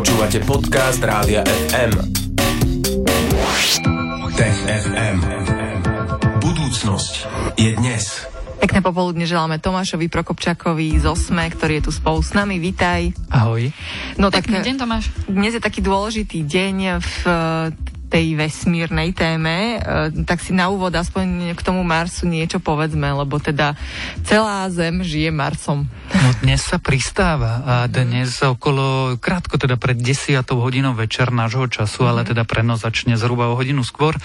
Počúvate podcast Rádia FM. Tech FM. Budúcnosť je dnes. Pekné popoludne želáme Tomášovi Prokopčakovi z Osme, ktorý je tu spolu s nami. Vítaj. Ahoj. No Pekný deň, Tomáš. Dnes je taký dôležitý deň v tej vesmírnej téme, e, tak si na úvod aspoň k tomu Marsu niečo povedzme, lebo teda celá Zem žije Marsom. No dnes sa pristáva a dnes okolo, krátko teda pred 10 hodinou večer nášho času, ale teda prenos začne zhruba o hodinu skôr,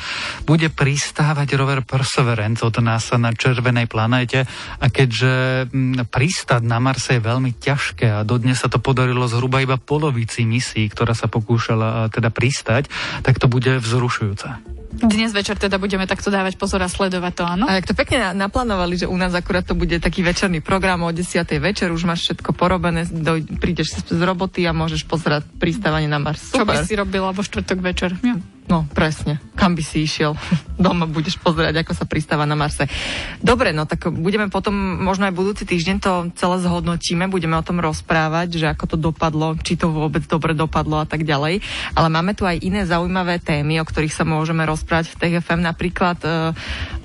bude pristávať rover Perseverance od NASA na červenej planéte a keďže pristáť na Marse je veľmi ťažké a dodnes sa to podarilo zhruba iba polovici misií, ktorá sa pokúšala teda pristať, tak to bude vzrušujúce. Dnes večer teda budeme takto dávať pozor a sledovať to, áno? A jak to pekne naplánovali, že u nás akurát to bude taký večerný program o 10. večer, už máš všetko porobené, do, prídeš z roboty a môžeš pozerať pristávanie na Mars. Super. Čo by si robila vo štvrtok večer? Ja. No, presne. Kam by si išiel? Doma budeš pozerať, ako sa pristáva na Marse. Dobre, no tak budeme potom, možno aj budúci týždeň to celé zhodnotíme, budeme o tom rozprávať, že ako to dopadlo, či to vôbec dobre dopadlo a tak ďalej. Ale máme tu aj iné zaujímavé témy, o ktorých sa môžeme rozprávať v TFM, napríklad e,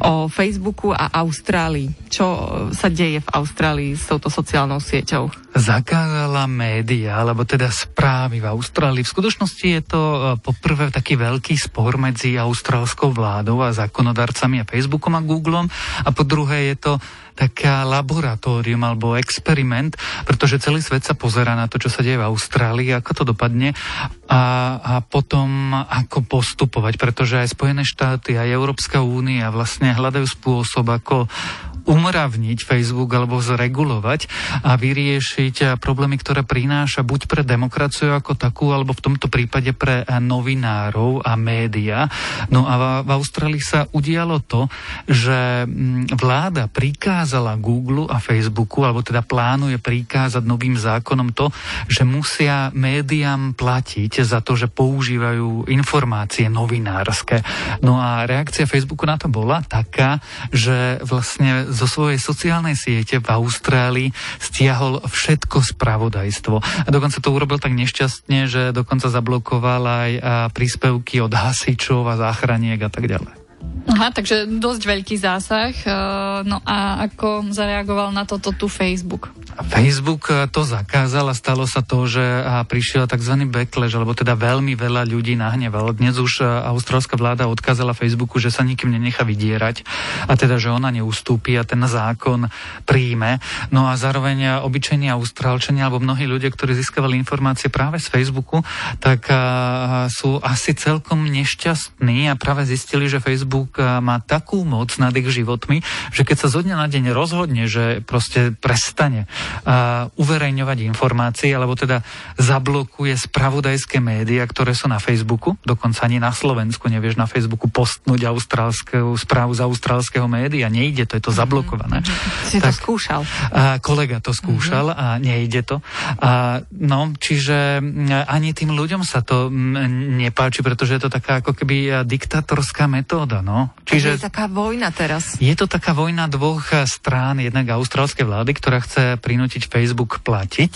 o Facebooku a Austrálii. Čo sa deje v Austrálii s touto sociálnou sieťou? Zakázala média, alebo teda správy v Austrálii. V skutočnosti je to e, poprvé taký veľký spor medzi austrálskou vládou a zákonodarcami a Facebookom a Googlom. A po druhé je to taká laboratórium alebo experiment, pretože celý svet sa pozera na to, čo sa deje v Austrálii, ako to dopadne a, a potom ako postupovať, pretože aj Spojené štáty, aj Európska únia vlastne hľadajú spôsob, ako umravniť Facebook alebo zregulovať a vyriešiť problémy, ktoré prináša buď pre demokraciu ako takú, alebo v tomto prípade pre novinárov a média. No a v Austrálii sa udialo to, že mm, vláda prikázala Google a Facebooku, alebo teda plánuje prikázať novým zákonom to, že musia médiám platiť za to, že používajú informácie novinárske. No a reakcia Facebooku na to bola taká, že vlastne zo svojej sociálnej siete v Austrálii stiahol všetko spravodajstvo. A dokonca to urobil tak nešťastne, že dokonca zablokoval aj príspevky od hasičov a záchraniek a tak ďalej. Aha, takže dosť veľký zásah. E, no a ako zareagoval na toto tu Facebook? Facebook e, to zakázal a stalo sa to, že prišiel tzv. backlash, alebo teda veľmi veľa ľudí nahneval. Dnes už e, austrálska vláda odkázala Facebooku, že sa nikým nenecha vydierať a teda, že ona neustúpi a ten zákon príjme. No a zároveň obyčajní austrálčania alebo mnohí ľudia, ktorí získavali informácie práve z Facebooku, tak sú asi celkom nešťastní a práve zistili, že Facebook má takú moc nad ich životmi, že keď sa zo dňa na deň rozhodne, že proste prestane uverejňovať informácie, alebo teda zablokuje spravodajské médiá, ktoré sú na Facebooku, dokonca ani na Slovensku nevieš na Facebooku postnúť austrálskú správu z austrálskeho média, nejde to, je to zablokované. Mm-hmm. Si tak, to skúšal. Uh, kolega to skúšal mm-hmm. a nejde to. Uh, no, čiže ani tým ľuďom sa to nepáči, pretože je to taká ako keby diktatorská metóda, no. Čiže je taká vojna teraz. Je to taká vojna dvoch strán, jednak austrálskej vlády, ktorá chce prinútiť Facebook platiť,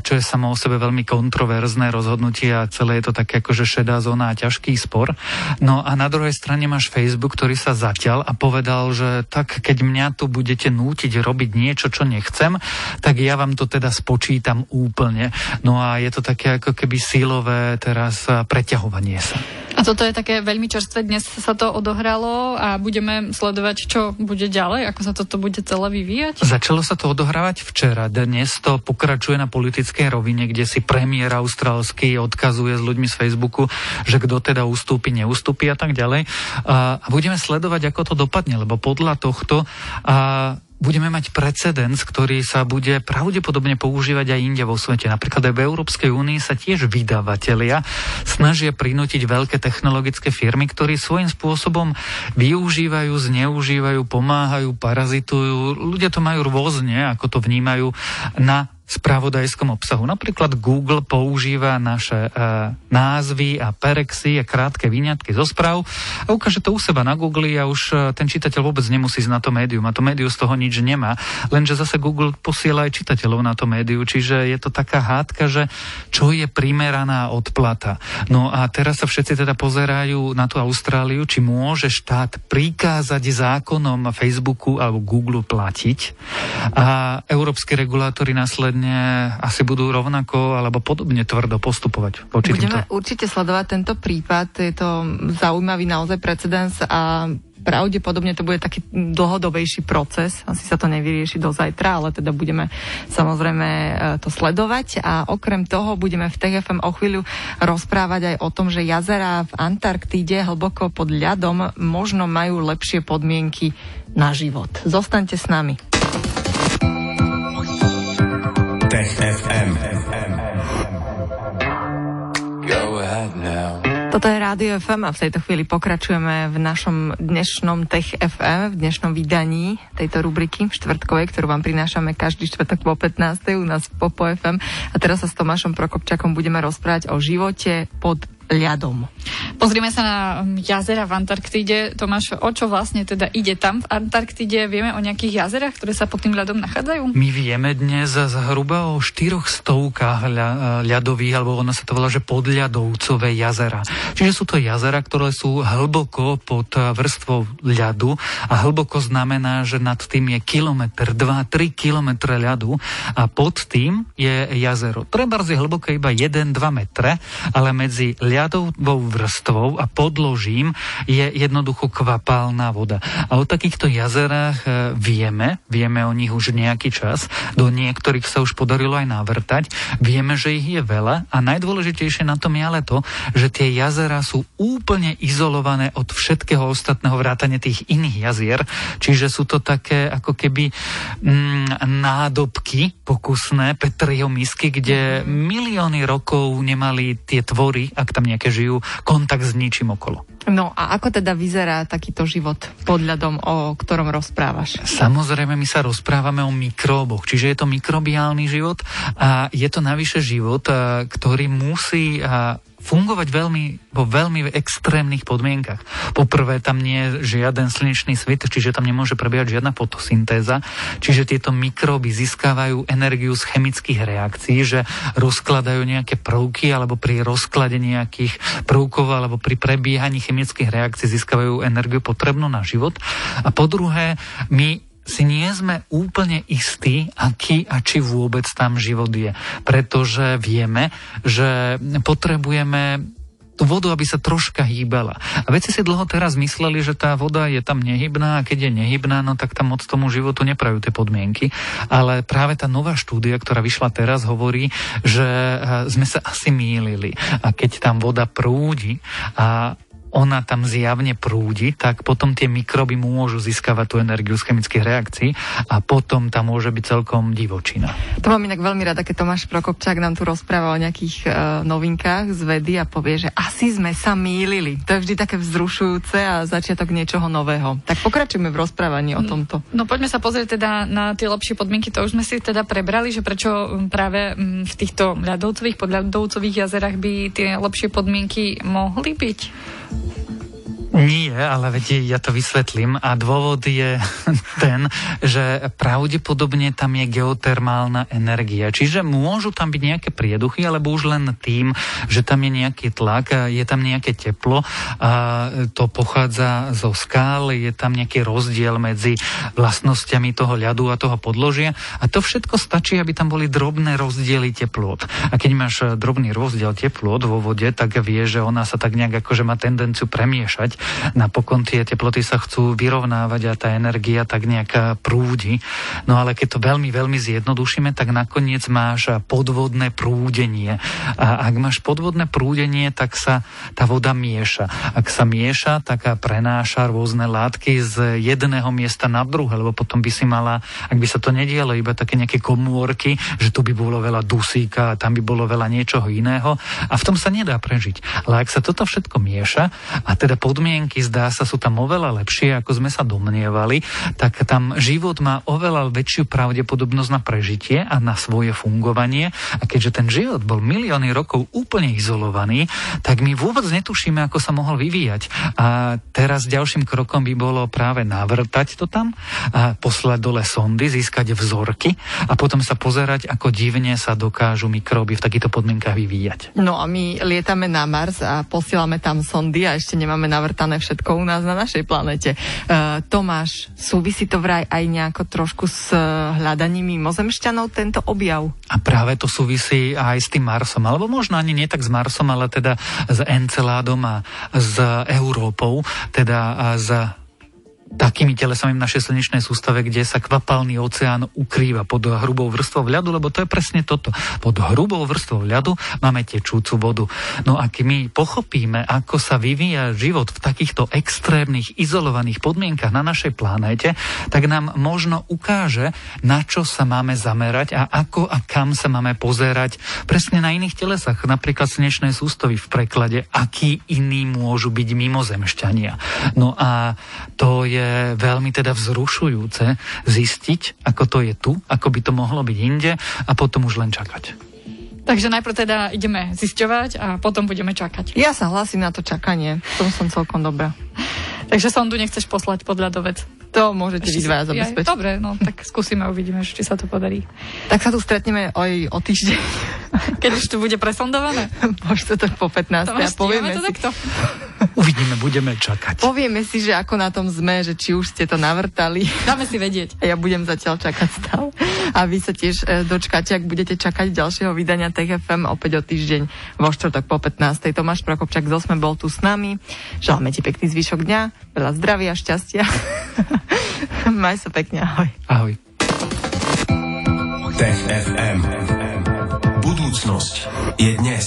čo je samo o sebe veľmi kontroverzné rozhodnutie a celé je to také akože šedá zóna a ťažký spor. No a na druhej strane máš Facebook, ktorý sa zatiaľ a povedal, že tak keď mňa tu budete nútiť robiť niečo, čo nechcem, tak ja vám to teda spočítam úplne. No a je to také ako keby sílové teraz preťahovanie sa. A toto je také veľmi čerstvé. Dnes sa to odohralo a budeme sledovať, čo bude ďalej, ako sa toto bude celé vyvíjať. Začalo sa to odohrávať včera. Dnes to pokračuje na politickej rovine, kde si premiér austrálsky odkazuje s ľuďmi z Facebooku, že kto teda ustúpi, neustúpi a tak ďalej. A budeme sledovať, ako to dopadne, lebo podľa tohto a budeme mať precedens, ktorý sa bude pravdepodobne používať aj inde vo svete. Napríklad aj v Európskej únii sa tiež vydavatelia snažia prinútiť veľké technologické firmy, ktorí svojím spôsobom využívajú, zneužívajú, pomáhajú, parazitujú. Ľudia to majú rôzne, ako to vnímajú, na spravodajskom obsahu. Napríklad Google používa naše e, názvy a perexy a krátke výňatky zo správ a ukáže to u seba na Google a už e, ten čitateľ vôbec nemusí ísť na to médium a to médium z toho nič nemá, lenže zase Google posiela aj čitateľov na to médiu, čiže je to taká hádka, že čo je primeraná odplata. No a teraz sa všetci teda pozerajú na tú Austráliu, či môže štát prikázať zákonom Facebooku alebo Google platiť a európske regulátory následne následne asi budú rovnako alebo podobne tvrdo postupovať Budeme týmto. určite sledovať tento prípad. Je to zaujímavý naozaj precedens a pravdepodobne to bude taký dlhodobejší proces. Asi sa to nevyrieši do zajtra, ale teda budeme samozrejme e, to sledovať a okrem toho budeme v TFM o chvíľu rozprávať aj o tom, že jazera v Antarktíde hlboko pod ľadom možno majú lepšie podmienky na život. Zostaňte s nami. Tech FM. Go ahead now. Toto je Rádio FM a v tejto chvíli pokračujeme v našom dnešnom Tech FM, v dnešnom vydaní tejto rubriky štvrtkovej, ktorú vám prinášame každý štvrtok po 15. u nás v Popo FM. A teraz sa s Tomášom Prokopčakom budeme rozprávať o živote pod ľadom. Pozrieme sa na um, jazera v Antarktíde. Tomáš, o čo vlastne teda ide tam v Antarktíde? Vieme o nejakých jazerách, ktoré sa pod tým ľadom nachádzajú? My vieme dnes zhruba o štyroch stovkách ľadových, alebo ono sa to volá, že podľadovcové jazera. Čiže sú to jazera, ktoré sú hlboko pod vrstvou ľadu a hlboko znamená, že nad tým je kilometr, 2-3 kilometre ľadu a pod tým je jazero. Treba je hlboké iba 1-2 metre, ale medzi ľadovou vrstvou a podložím je jednoducho kvapálna voda. A o takýchto jazerách e, vieme, vieme o nich už nejaký čas, do niektorých sa už podarilo aj navrtať, vieme, že ich je veľa. A najdôležitejšie na tom je ale to, že tie jazera sú úplne izolované od všetkého ostatného vrátane tých iných jazier, čiže sú to také ako keby mm, nádobky pokusné, Petrieho misky, kde milióny rokov nemali tie tvory, ak tam tam nejaké žijú, kontakt s ničím okolo. No a ako teda vyzerá takýto život pod ľadom, o ktorom rozprávaš? Samozrejme, my sa rozprávame o mikróboch, čiže je to mikrobiálny život a je to navyše život, ktorý musí fungovať veľmi, vo veľmi extrémnych podmienkach. Poprvé, tam nie je žiaden slnečný svit, čiže tam nemôže prebiehať žiadna fotosyntéza, čiže tieto mikróby získavajú energiu z chemických reakcií, že rozkladajú nejaké prvky alebo pri rozklade nejakých prvkov alebo pri prebiehaní chemických reakcií získavajú energiu potrebnú na život. A po druhé, my si nie sme úplne istí, aký a či vôbec tam život je. Pretože vieme, že potrebujeme tú vodu, aby sa troška hýbala. A veci si dlho teraz mysleli, že tá voda je tam nehybná a keď je nehybná, no tak tam moc tomu životu neprajú tie podmienky. Ale práve tá nová štúdia, ktorá vyšla teraz, hovorí, že eh, sme sa asi mýlili. A keď tam voda prúdi a ona tam zjavne prúdi, tak potom tie mikroby môžu získavať tú energiu z chemických reakcií a potom tam môže byť celkom divočina. To mám inak veľmi rada, keď Tomáš Prokopčák nám tu rozpráva o nejakých uh, novinkách z vedy a povie, že asi sme sa mýlili. To je vždy také vzrušujúce a začiatok niečoho nového. Tak pokračujeme v rozprávaní o tomto. No poďme sa pozrieť teda na tie lepšie podmienky. To už sme si teda prebrali, že prečo práve v týchto ľadovcových, podľadovcových jazerách by tie lepšie podmienky mohli byť? Nie, ale viete, ja to vysvetlím. A dôvod je ten, že pravdepodobne tam je geotermálna energia. Čiže môžu tam byť nejaké prieduchy, alebo už len tým, že tam je nejaký tlak, je tam nejaké teplo, a to pochádza zo skál, je tam nejaký rozdiel medzi vlastnosťami toho ľadu a toho podložia. A to všetko stačí, aby tam boli drobné rozdiely teplot. A keď máš drobný rozdiel teplot vo vode, tak vie, že ona sa tak nejak akože má tendenciu premiešať napokon tie teploty sa chcú vyrovnávať a tá energia tak nejak prúdi. No ale keď to veľmi, veľmi zjednodušíme, tak nakoniec máš podvodné prúdenie. A ak máš podvodné prúdenie, tak sa tá voda mieša. Ak sa mieša, tak prenáša rôzne látky z jedného miesta na druhé, lebo potom by si mala, ak by sa to nedialo, iba také nejaké komórky, že tu by bolo veľa dusíka tam by bolo veľa niečoho iného a v tom sa nedá prežiť. Ale ak sa toto všetko mieša a teda podmie podmienky, zdá sa, sú tam oveľa lepšie, ako sme sa domnievali, tak tam život má oveľa väčšiu pravdepodobnosť na prežitie a na svoje fungovanie. A keďže ten život bol milióny rokov úplne izolovaný, tak my vôbec netušíme, ako sa mohol vyvíjať. A teraz ďalším krokom by bolo práve navrtať to tam, a poslať dole sondy, získať vzorky a potom sa pozerať, ako divne sa dokážu mikróby v takýchto podmienkach vyvíjať. No a my lietame na Mars a posielame tam sondy a ešte nemáme navrtané všetko u nás na našej planete. Uh, Tomáš, súvisí to vraj aj nejako trošku s hľadaním mimozemšťanov tento objav? A práve to súvisí aj s tým Marsom, alebo možno ani nie tak s Marsom, ale teda s Enceládom a s Európou, teda s takými telesami v našej slnečnej sústave, kde sa kvapalný oceán ukrýva pod hrubou vrstvou ľadu, lebo to je presne toto. Pod hrubou vrstvou ľadu máme tečúcu vodu. No a keď my pochopíme, ako sa vyvíja život v takýchto extrémnych, izolovaných podmienkach na našej planéte, tak nám možno ukáže, na čo sa máme zamerať a ako a kam sa máme pozerať presne na iných telesách, napríklad slnečnej sústavy v preklade, akí iní môžu byť mimozemšťania. No a to je je veľmi teda vzrušujúce zistiť, ako to je tu, ako by to mohlo byť inde a potom už len čakať. Takže najprv teda ideme zisťovať a potom budeme čakať. Ja sa hlasím na to čakanie. V tom som celkom dobrá. Takže sondu nechceš poslať pod ľadovec. To môžete vy dvaja zabezpečiť. Ja, dobre, no tak skúsime, uvidíme, či sa to podarí. Tak sa tu stretneme aj o týždeň. Keď už to bude presondované? Možno to po 15. To a povieme to si... takto. Uvidíme, budeme čakať. Povieme si, že ako na tom sme, že či už ste to navrtali. Dáme si vedieť. A ja budem zatiaľ čakať stále. A vy sa tiež e, dočkáte, ak budete čakať ďalšieho vydania TFM opäť o týždeň vo štvrtok po 15. Tomáš Prokopčak z Osme bol tu s nami. Želáme ti pekný zvyšok dňa, veľa zdravia, šťastia. Maj sa pekne, ahoj. Ahoj. Tech FM. Budúcnosť je dnes.